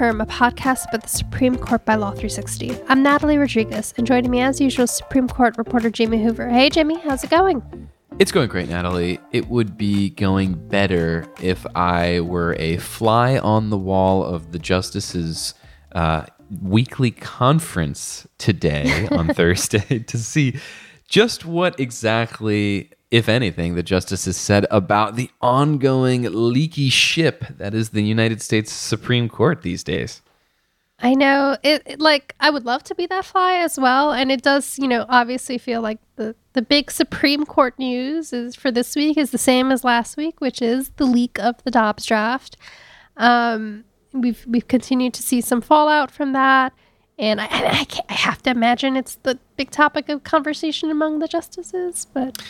Welcome to The Term, a podcast about the Supreme Court by Law 360. I'm Natalie Rodriguez, and joining me as usual, Supreme Court reporter Jimmy Hoover. Hey, Jimmy, how's it going? It's going great, Natalie. It would be going better if I were a fly on the wall of the justices' uh, weekly conference today on Thursday to see just what exactly if anything, the justices said about the ongoing leaky ship that is the United States Supreme Court these days. I know it, it, like I would love to be that fly as well and it does, you know, obviously feel like the the big Supreme Court news is for this week is the same as last week, which is the leak of the Dobbs draft. Um, we've we've continued to see some fallout from that and I I, I have to imagine it's the big topic of conversation among the justices, but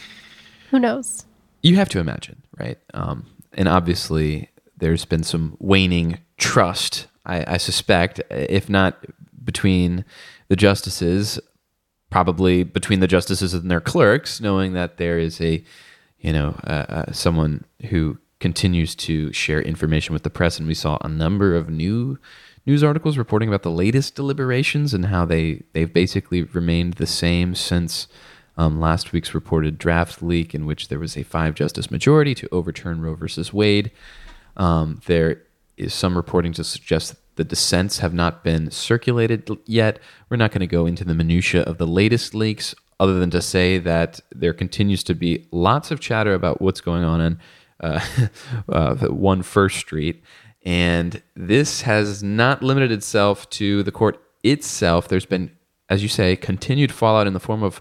who knows? You have to imagine, right? Um, and obviously, there's been some waning trust, I, I suspect, if not between the justices, probably between the justices and their clerks, knowing that there is a, you know, uh, uh, someone who continues to share information with the press. And we saw a number of new news articles reporting about the latest deliberations and how they they've basically remained the same since um, last week's reported draft leak, in which there was a five justice majority to overturn Roe versus Wade. Um, there is some reporting to suggest that the dissents have not been circulated yet. We're not going to go into the minutia of the latest leaks, other than to say that there continues to be lots of chatter about what's going on in uh, uh, One First Street, and this has not limited itself to the court itself. There's been, as you say, continued fallout in the form of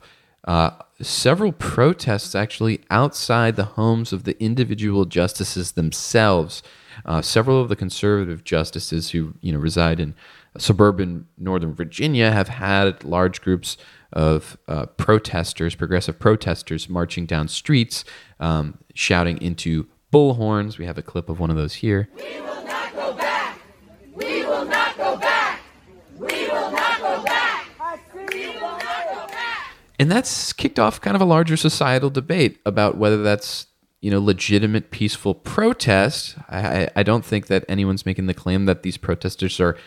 uh, several protests actually outside the homes of the individual justices themselves. Uh, several of the conservative justices who you know reside in suburban Northern Virginia have had large groups of uh, protesters, progressive protesters, marching down streets, um, shouting into bullhorns. We have a clip of one of those here. We will not go back. We will not go back. We will not go back. We will not go back. And that's kicked off kind of a larger societal debate about whether that's you know legitimate peaceful protest. I, I don't think that anyone's making the claim that these protesters are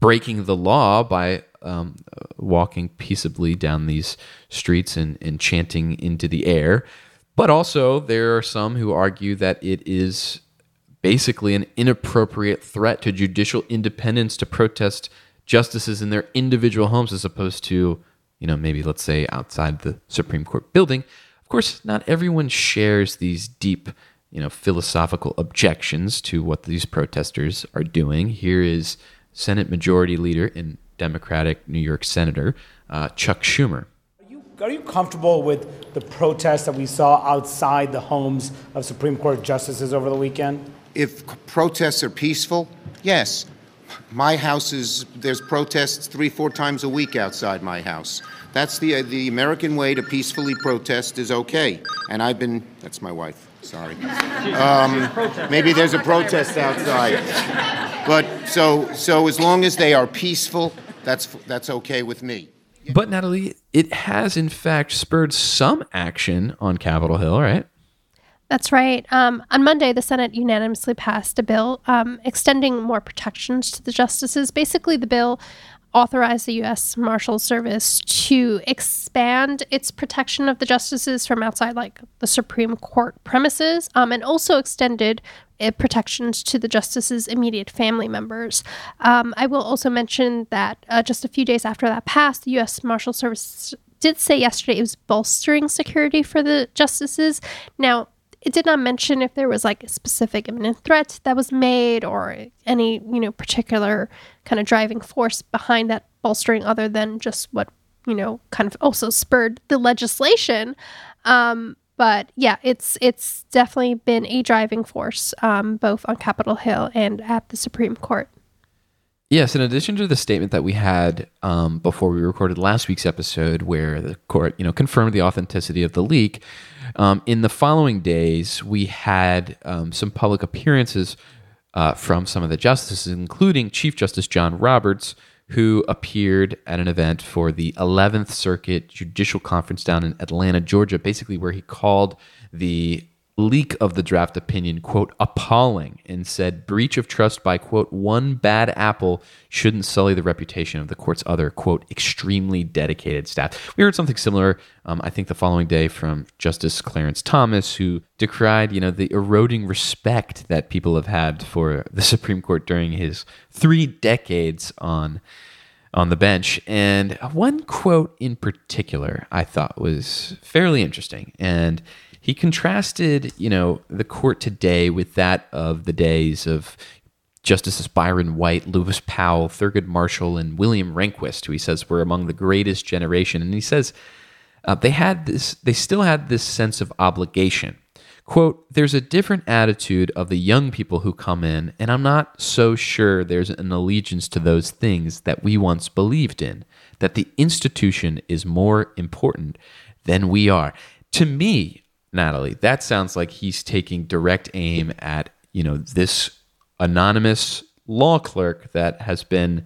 breaking the law by um, walking peaceably down these streets and, and chanting into the air. But also, there are some who argue that it is basically an inappropriate threat to judicial independence to protest justices in their individual homes as opposed to you know, maybe let's say outside the Supreme Court building. Of course, not everyone shares these deep, you know, philosophical objections to what these protesters are doing. Here is Senate Majority Leader and Democratic New York Senator uh, Chuck Schumer. Are you, are you comfortable with the protests that we saw outside the homes of Supreme Court justices over the weekend? If protests are peaceful, yes. My house is, there's protests three, four times a week outside my house. That's the, uh, the American way to peacefully protest is okay. And I've been, that's my wife, sorry. Um, maybe there's a protest outside. But so, so as long as they are peaceful, that's, that's okay with me. But Natalie, it has in fact spurred some action on Capitol Hill, right? That's right. Um, on Monday, the Senate unanimously passed a bill um, extending more protections to the justices. Basically, the bill authorized the U.S. Marshal Service to expand its protection of the justices from outside, like the Supreme Court premises, um, and also extended uh, protections to the justices' immediate family members. Um, I will also mention that uh, just a few days after that passed, the U.S. Marshal Service did say yesterday it was bolstering security for the justices. Now, it did not mention if there was like a specific imminent threat that was made or any, you know, particular kind of driving force behind that bolstering other than just what, you know, kind of also spurred the legislation. Um, but yeah, it's it's definitely been a driving force um, both on Capitol Hill and at the Supreme Court. Yes, in addition to the statement that we had um, before we recorded last week's episode, where the court, you know, confirmed the authenticity of the leak, um, in the following days, we had um, some public appearances uh, from some of the justices, including Chief Justice John Roberts, who appeared at an event for the 11th Circuit Judicial Conference down in Atlanta, Georgia, basically where he called the leak of the draft opinion, quote, appalling, and said breach of trust by, quote, one bad apple shouldn't sully the reputation of the court's other, quote, extremely dedicated staff. We heard something similar, um, I think, the following day from Justice Clarence Thomas, who decried, you know, the eroding respect that people have had for the Supreme Court during his three decades on on the bench. And one quote in particular I thought was fairly interesting. And he contrasted, you know, the court today with that of the days of Justices Byron White, Lewis Powell, Thurgood Marshall, and William Rehnquist, who he says were among the greatest generation. And he says uh, they had this, they still had this sense of obligation. Quote, there's a different attitude of the young people who come in, and I'm not so sure there's an allegiance to those things that we once believed in, that the institution is more important than we are. To me, Natalie, that sounds like he's taking direct aim at, you know, this anonymous law clerk that has been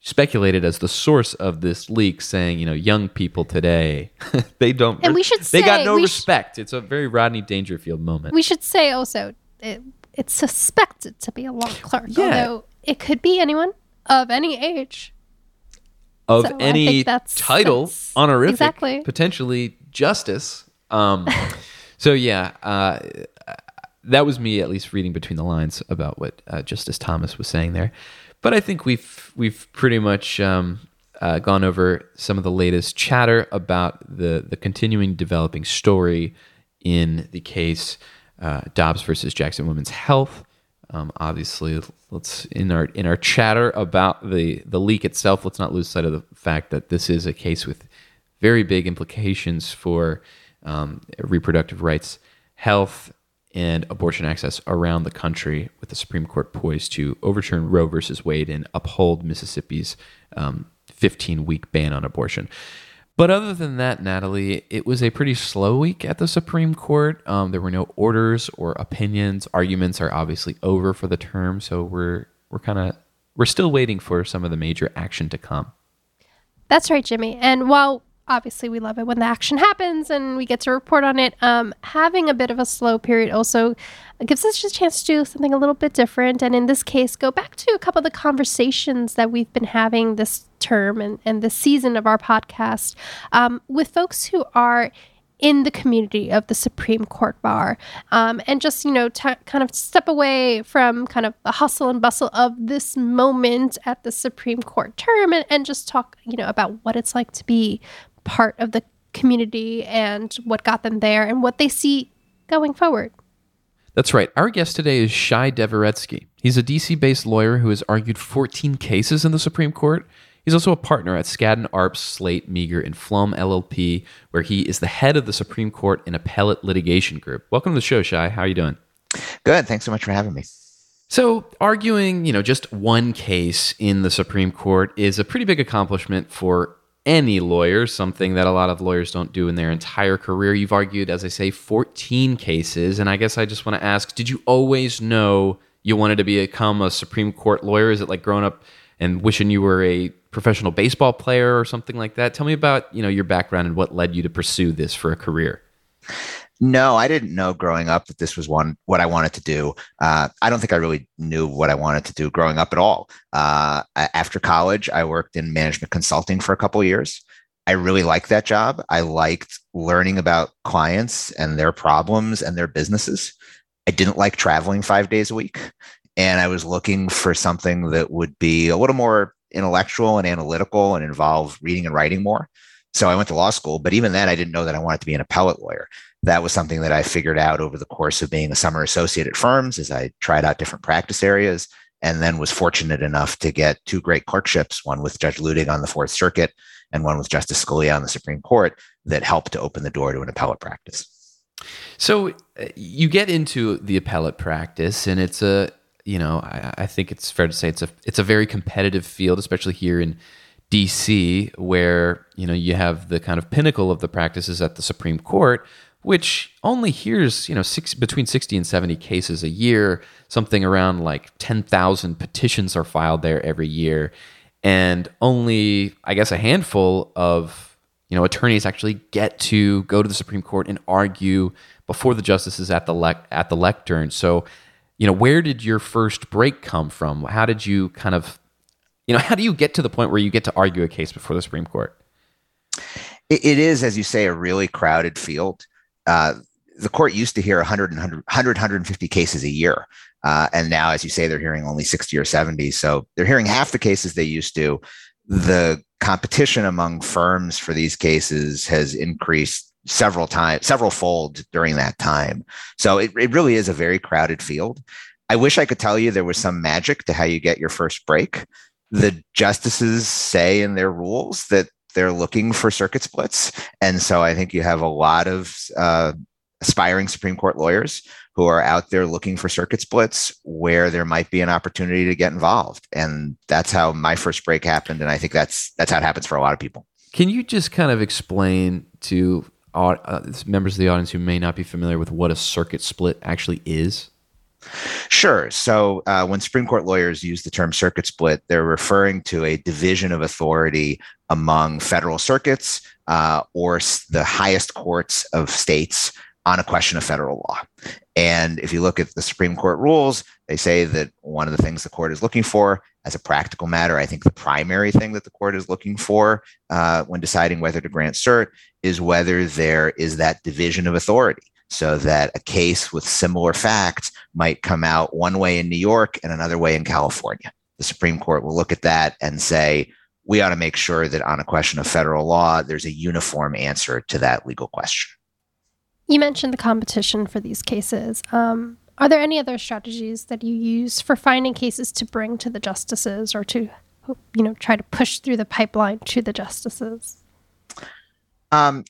speculated as the source of this leak saying, you know, young people today, they don't And we should they got no we sh- respect. it's a very Rodney Dangerfield moment. We should say also it, it's suspected to be a law clerk, Yeah. although it could be anyone of any age. of So any that's- title, that's- honorific, exactly. potentially justice. Um, so yeah, uh, that was me at least reading between the lines about what uh, Justice Thomas was saying there. But I think we've we've pretty much um, uh, gone over some of the latest chatter about the the continuing developing story in the case uh, Dobbs versus Jackson Women's Health. Um, obviously, let's in our in our chatter about the the leak itself. Let's not lose sight of the fact that this is a case with very big implications for um, reproductive rights, health, and abortion access around the country, with the Supreme Court poised to overturn Roe versus Wade and uphold Mississippi's 15 week ban on abortion. But other than that, Natalie, it was a pretty slow week at the Supreme Court. Um, there were no orders or opinions. Arguments are obviously over for the term, so we're we're kind of we're still waiting for some of the major action to come. That's right, Jimmy. And while obviously we love it when the action happens and we get to report on it, um, having a bit of a slow period also gives us just a chance to do something a little bit different. And in this case, go back to a couple of the conversations that we've been having this term and, and season of our podcast um, with folks who are in the community of the Supreme Court bar, um, and just you know, t- kind of step away from kind of the hustle and bustle of this moment at the Supreme Court term, and, and just talk you know about what it's like to be part of the community and what got them there and what they see going forward. That's right. Our guest today is Shay Dvoretzky. He's a DC based lawyer who has argued 14 cases in the Supreme Court. He's also a partner at Skadden Arps, Slate, Meagher, and Flom LLP, where he is the head of the Supreme Court and Appellate Litigation Group. Welcome to the show, Shai. How are you doing? Good. Thanks so much for having me. So, arguing, you know, just one case in the Supreme Court is a pretty big accomplishment for any lawyer, something that a lot of lawyers don't do in their entire career. You've argued, as I say, 14 cases, and I guess I just want to ask, did you always know you wanted to become a Supreme Court lawyer? Is it like growing up and wishing you were a professional baseball player or something like that? Tell me about, you know, your background and what led you to pursue this for a career. No, I didn't know growing up that this was one what I wanted to do. Uh, I don't think I really knew what I wanted to do growing up at all. Uh, after college, I worked in management consulting for a couple years. I really liked that job. I liked learning about clients and their problems and their businesses. I didn't like traveling five days a week, and I was looking for something that would be a little more intellectual and analytical and involve reading and writing more. So I went to law school, but even then, I didn't know that I wanted to be an appellate lawyer that was something that I figured out over the course of being a summer associate at firms as I tried out different practice areas and then was fortunate enough to get two great clerkships, one with Judge Luttig on the Fourth Circuit and one with Justice Scalia on the Supreme Court that helped to open the door to an appellate practice. So uh, you get into the appellate practice, and it's a you know I, I think it's fair to say it's a it's a very competitive field, especially here in D.C., where you know you have the kind of pinnacle of the practices at the Supreme Court, which only hears you know six, between sixty and seventy cases a year. Something around like ten thousand petitions are filed there every year, and only I guess a handful of you know attorneys actually get to go to the Supreme Court and argue before the justices at the le- at the lectern. So, you know, where did your first break come from? How did you kind of, you know, how do you get to the point where you get to argue a case before the Supreme Court? it, it is, as you say, a really crowded field. Uh, the court used to hear 100, 100, 100 150 cases a year. Uh, and now, as you say, they're hearing only 60 or 70. So they're hearing half the cases they used to. The competition among firms for these cases has increased several times, several fold during that time. So it, it really is a very crowded field. I wish I could tell you there was some magic to how you get your first break. The justices say in their rules that they're looking for circuit splits. And so I think you have a lot of uh, aspiring Supreme Court lawyers who are out there looking for circuit splits where there might be an opportunity to get involved. And that's how my first break happened. And I think that's that's how it happens for a lot of people. Can you just kind of explain to uh, members of the audience who may not be familiar with what a circuit split actually is? Sure. So uh, when Supreme Court lawyers use the term circuit split, they're referring to a division of authority among federal circuits uh, or the highest courts of states on a question of federal law. And if you look at the Supreme Court rules, they say that one of the things the court is looking for, as a practical matter, I think the primary thing that the court is looking for uh, when deciding whether to grant cert is whether there is that division of authority so that a case with similar facts might come out one way in New York and another way in California. The Supreme Court will look at that and say, we ought to make sure that on a question of federal law, there's a uniform answer to that legal question. You mentioned the competition for these cases. Um, are there any other strategies that you use for finding cases to bring to the justices or to, you know, try to push through the pipeline to the justices? Um,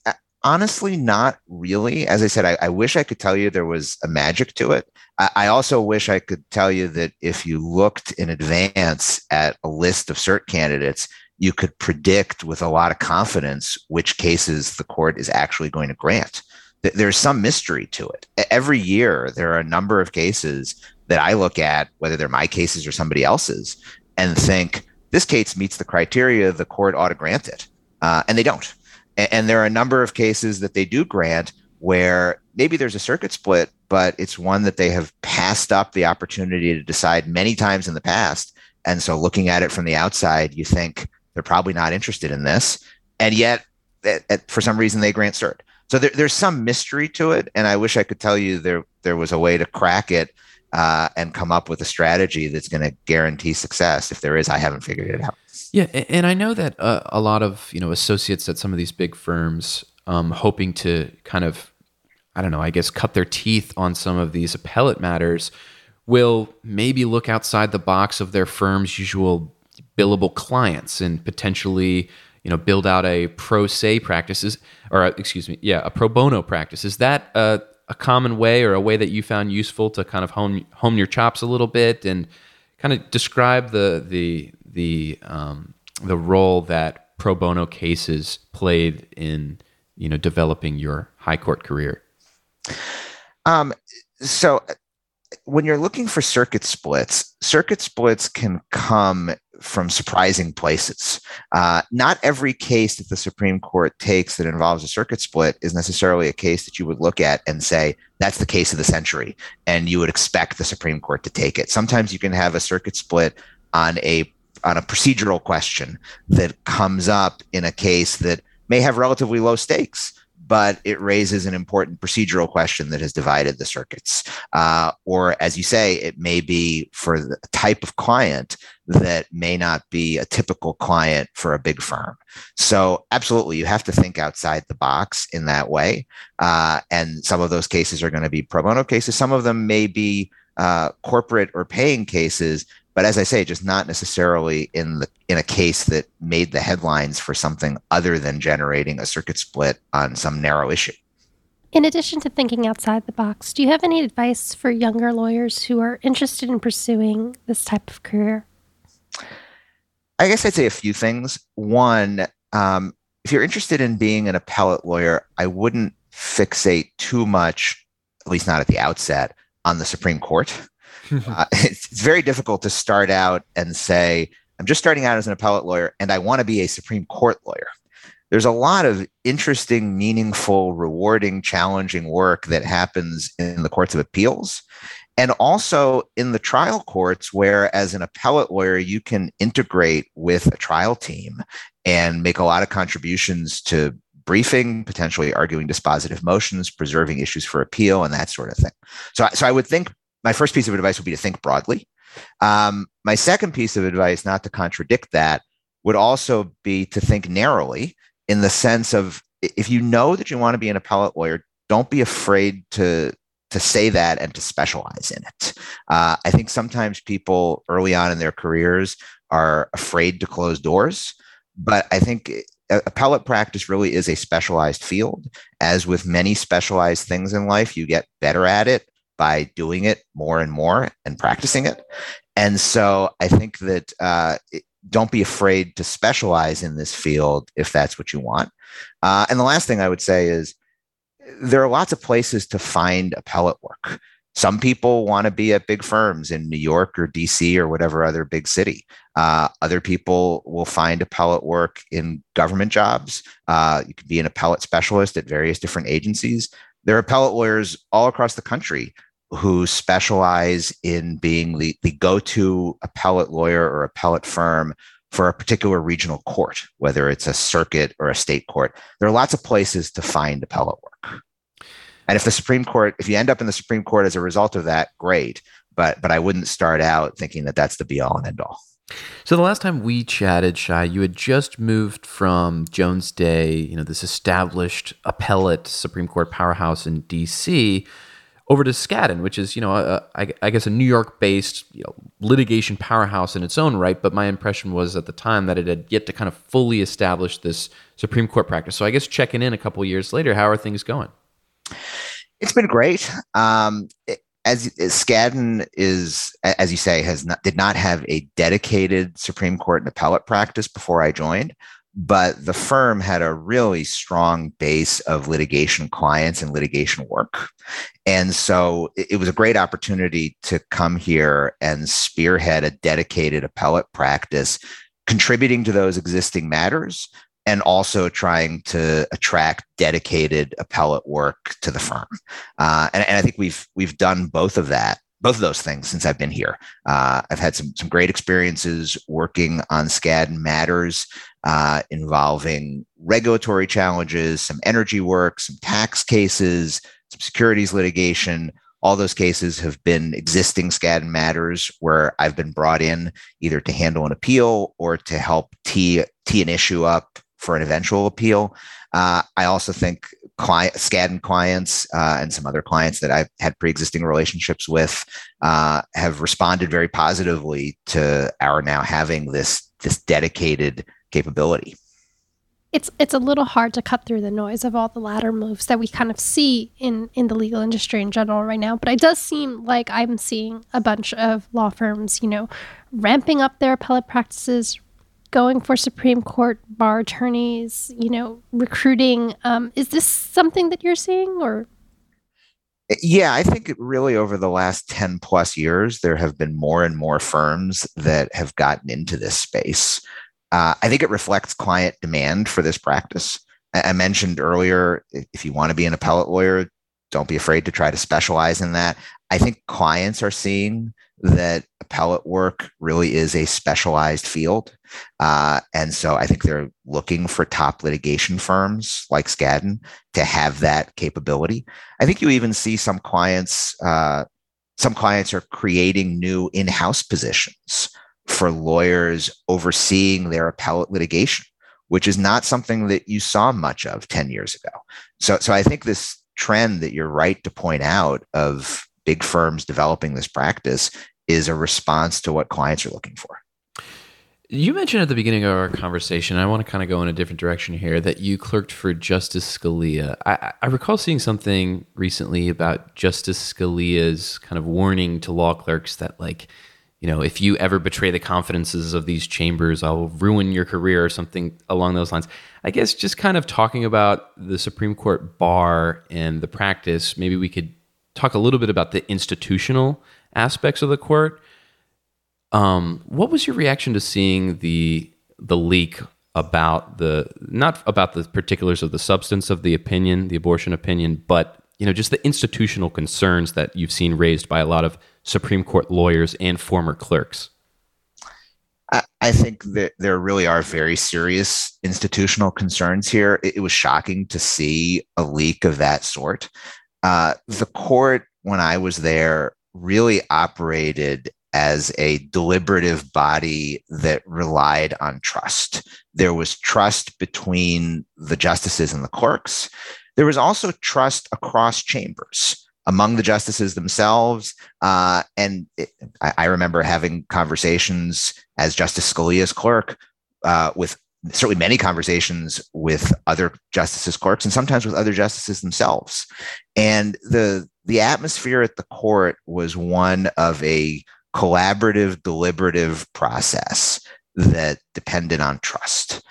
honestly, not really. As I said, I, I, wish I could tell you there was a magic to it. I, I, also wish I could tell you that if you looked in advance at a list of cert candidates, you could predict with a lot of confidence which cases the court is actually going to grant. There's some mystery to it. Every year, there are a number of cases that I look at, whether they're my cases or somebody else's, and think this case meets the criteria, the court ought to grant it. Uh, and they don't and, and there are a number of cases that they do grant where maybe there's a circuit split, but it's one that they have passed up the opportunity to decide many times in the past. And so looking at it from the outside, you think they're probably not interested in this. And yet, at, at, for some reason, they grant cert. So there, there's some mystery to it. And I wish I could tell you there, there was a way to crack it uh, and come up with a strategy that's going to guarantee success. If there is, I haven't figured it out. Yeah, and I know that uh, a lot of you know associates at some of these big firms, um, hoping to kind of, I don't know, I guess cut their teeth on some of these appellate matters, will maybe look outside the box of their firm's usual billable clients and potentially you know build out a pro se practices or uh, excuse me yeah a pro bono practice is that a, a common way or a way that you found useful to kind of hone hone your chops a little bit and kind of describe the the the um, the role that pro bono cases played in you know developing your high court career? Um, so when you're looking for circuit splits, circuit splits can come from surprising places. Uh, not every case that the Supreme Court takes that involves a circuit split is necessarily a case that you would look at and say, that's the case of the century. And you would expect the Supreme Court to take it. Sometimes you can have a circuit split on a on a procedural question that comes up in a case that may have relatively low stakes but it raises an important procedural question that has divided the circuits. Uh, or, as you say, it may be for the type of client that may not be a typical client for a big firm. So, absolutely, you have to think outside the box in that way. Uh, and some of those cases are going to be pro bono cases, some of them may be uh, corporate or paying cases but as I say, just not necessarily in the in a case that made the headlines for something other than generating a circuit split on some narrow issue. In addition to thinking outside the box, do you have any advice for younger lawyers who are interested in pursuing this type of career? I guess I'd say a few things. One, um, if you're interested in being an appellate lawyer, I wouldn't fixate too much, at least not at the outset, on the Supreme Court uh, it's, it's very difficult to start out and say, I'm just starting out as an appellate lawyer and I want to be a Supreme Court lawyer. there's a lot of interesting, meaningful, rewarding, challenging work that happens in the courts of appeals and also in the trial courts where as an appellate lawyer you can integrate with a trial team and make a lot of contributions to briefing potentially arguing dispositive motions preserving issues for appeal and that sort of thing so, so i would think my first piece of advice would be to think broadly um, my second piece of advice not to contradict that would also be to think narrowly in the sense of if you know that you want to be an appellate lawyer don't be afraid to to say that and to specialize in it. Uh, I think sometimes people early on in their careers are afraid to close doors, but I think appellate practice really is a specialized field. As with many specialized things in life, you get better at it by doing it more and more and practicing it. And so I think that uh, don't be afraid to specialize in this field if that's what you want. Uh, and the last thing I would say is there are lots of places to find appellate work. Some people want to be at big firms in New York or DC or whatever other big city. Uh, other people will find appellate work in government jobs. Uh, you can be an appellate specialist at various different agencies. There are appellate lawyers all across the country who specialize in being the, the go to appellate lawyer or appellate firm for a particular regional court, whether it's a circuit or a state court. There are lots of places to find appellate work. And if the Supreme Court, if you end up in the Supreme Court as a result of that, great. But but I wouldn't start out thinking that that's the be all and end all. So the last time we chatted, Shay, you had just moved from Jones Day, you know, this established appellate Supreme Court powerhouse in D.C over to Skadden, which is, you know, a, I, I guess a New York-based you know, litigation powerhouse in its own right. But my impression was at the time that it had yet to kind of fully establish this Supreme Court practice. So I guess checking in a couple years later, how are things going? It's been great. Um, it, as, as Skadden is, as you say, has not, did not have a dedicated Supreme Court and appellate practice before I joined but the firm had a really strong base of litigation clients and litigation work. And so it, was a great opportunity to come here and spearhead a dedicated appellate practice, contributing to those existing matters and also trying to attract dedicated appellate work to the firm. Uh, and, and I think we've we've done both of that both of those things since I've been here. Uh, I've had some some great experiences working on Skadden matters uh, involving regulatory challenges, some energy work, some tax cases, some securities litigation. All those cases have been existing Skadden matters where I've been brought in either to handle an appeal or to help tee, tee an issue up for an eventual appeal. Uh, I also think client, Skadden clients uh, and some other clients that I've had pre-existing relationships with uh, have responded very positively to our now having this this dedicated capability. It's it's a little hard to cut through the noise of all the ladder moves that we kind of see in in the legal industry in general right now. But it does seem like I'm seeing a bunch of law firms, you know, ramping up their appellate practices, going for Supreme Court bar attorneys, you know, recruiting. Um, is this something that you're seeing or? Yeah, I think really over the last 10 plus years, there have been more and more firms that have gotten into this space. Uh, I think it reflects client demand for this practice. I, I mentioned earlier, if you want to be an appellate lawyer, don't be afraid to try to specialize in that. I think clients are seeing that appellate work really is a specialized field. Uh, and so I think they're looking for top litigation firms like Skadden to have that capability. I think you even see some clients, uh, some clients are creating new in house positions for lawyers overseeing their appellate litigation, which is not something that you saw much of 10 years ago. So, so I think this trend that you're right to point out of big firms developing this practice is a response to what clients are looking for. You mentioned at the beginning of our conversation, I want to kind of go in a different direction here, that you clerked for Justice Scalia. I, I, recall seeing something recently about Justice Scalia's kind of warning to law clerks that, like, you know, if you ever betray the confidences of these chambers, I'll ruin your career or something along those lines. I guess just kind of talking about the Supreme Court bar and the practice, maybe we could talk a little bit about the institutional aspects of the court. Um, what was your reaction to seeing the the leak about the not about the particulars of the substance of the opinion, the abortion opinion, but you know just the institutional concerns that you've seen raised by a lot of Supreme Court lawyers and former clerks. I, think that there really are very serious institutional concerns here. It was shocking to see a leak of that sort. Uh, the court, when I was there, really operated as a deliberative body that relied on trust. There was trust between the justices and the clerks. There was also trust across chambers among the justices themselves. Uh, and it, I, I, remember having conversations as Justice Scalia's clerk uh, with certainly many conversations with other justices clerks and sometimes with other justices themselves. And the the atmosphere at the court was one of a collaborative deliberative process that depended on trust.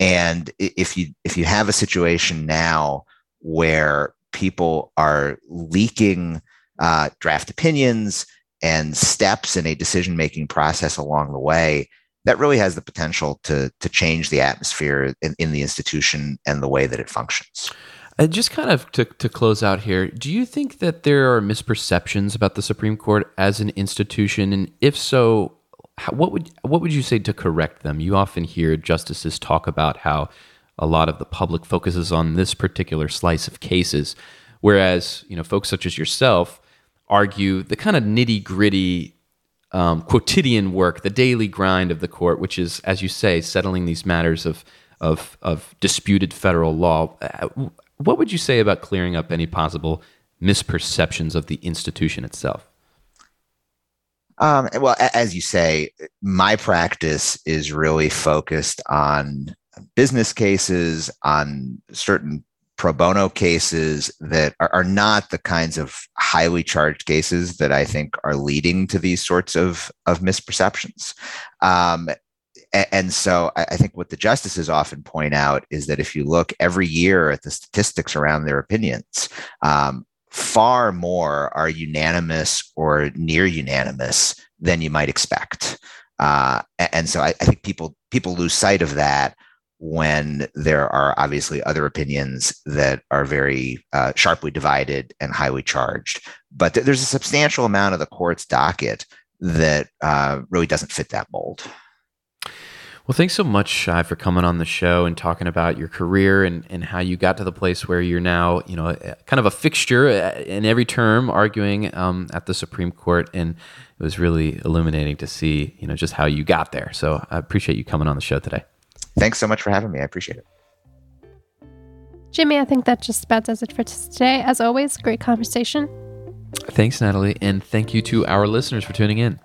And if you if you have a situation now where people are leaking uh, draft opinions and steps in a decision making process along the way that really has the potential to to change the atmosphere in, in the institution and the way that it functions. Uh, just kind of to, to close out here, do you think that there are misperceptions about the Supreme Court as an institution, and if so, how, what would what would you say to correct them? You often hear justices talk about how a lot of the public focuses on this particular slice of cases, whereas you know folks such as yourself argue the kind of nitty gritty um, quotidian work, the daily grind of the court, which is, as you say, settling these matters of of, of disputed federal law. Uh, what would you say about clearing up any possible misperceptions of the institution itself? Um, well, as you say, my practice is really focused on business cases, on certain pro bono cases that are, are, not the kinds of highly charged cases that I think are leading to these sorts of, of misperceptions. Um, and, so I, I think what the justices often point out is that if you look every year at the statistics around their opinions, um, far more are unanimous or near unanimous than you might expect. Uh, and so I, I think people people lose sight of that when there are obviously other opinions that are very uh, sharply divided and highly charged. But th- there's a substantial amount of the court's docket that uh, really doesn't fit that mold. Well, thanks so much, Shay, for coming on the show and talking about your career and, and how you got to the place where you're now, you know, kind of a fixture uh, in every term, arguing um, at the Supreme Court. And it was really illuminating to see, you know, just how you got there. So I appreciate you coming on the show today thanks so much for having me. I appreciate it. Jimmy, I think that just about does it for today. As always, great conversation. Thanks, Natalie. And thank you to our listeners for tuning in.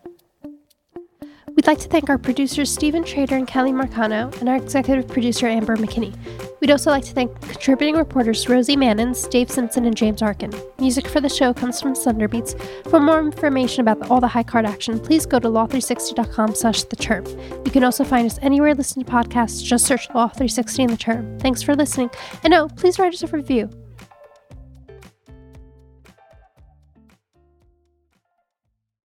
We'd like to thank our producers Stephen Trader and Kelly Marcano, and our executive producer Amber McKinney. We'd also like to thank contributing reporters Rosie Manins, Dave Simpson, and James Arkin. Music for the show comes from Thunderbeats. For more information about all the high card action, please go to law360.com slash the term. You can also find us anywhere listening to podcasts. Just search Law 360 in the term. Thanks for listening. And oh, please write us a review.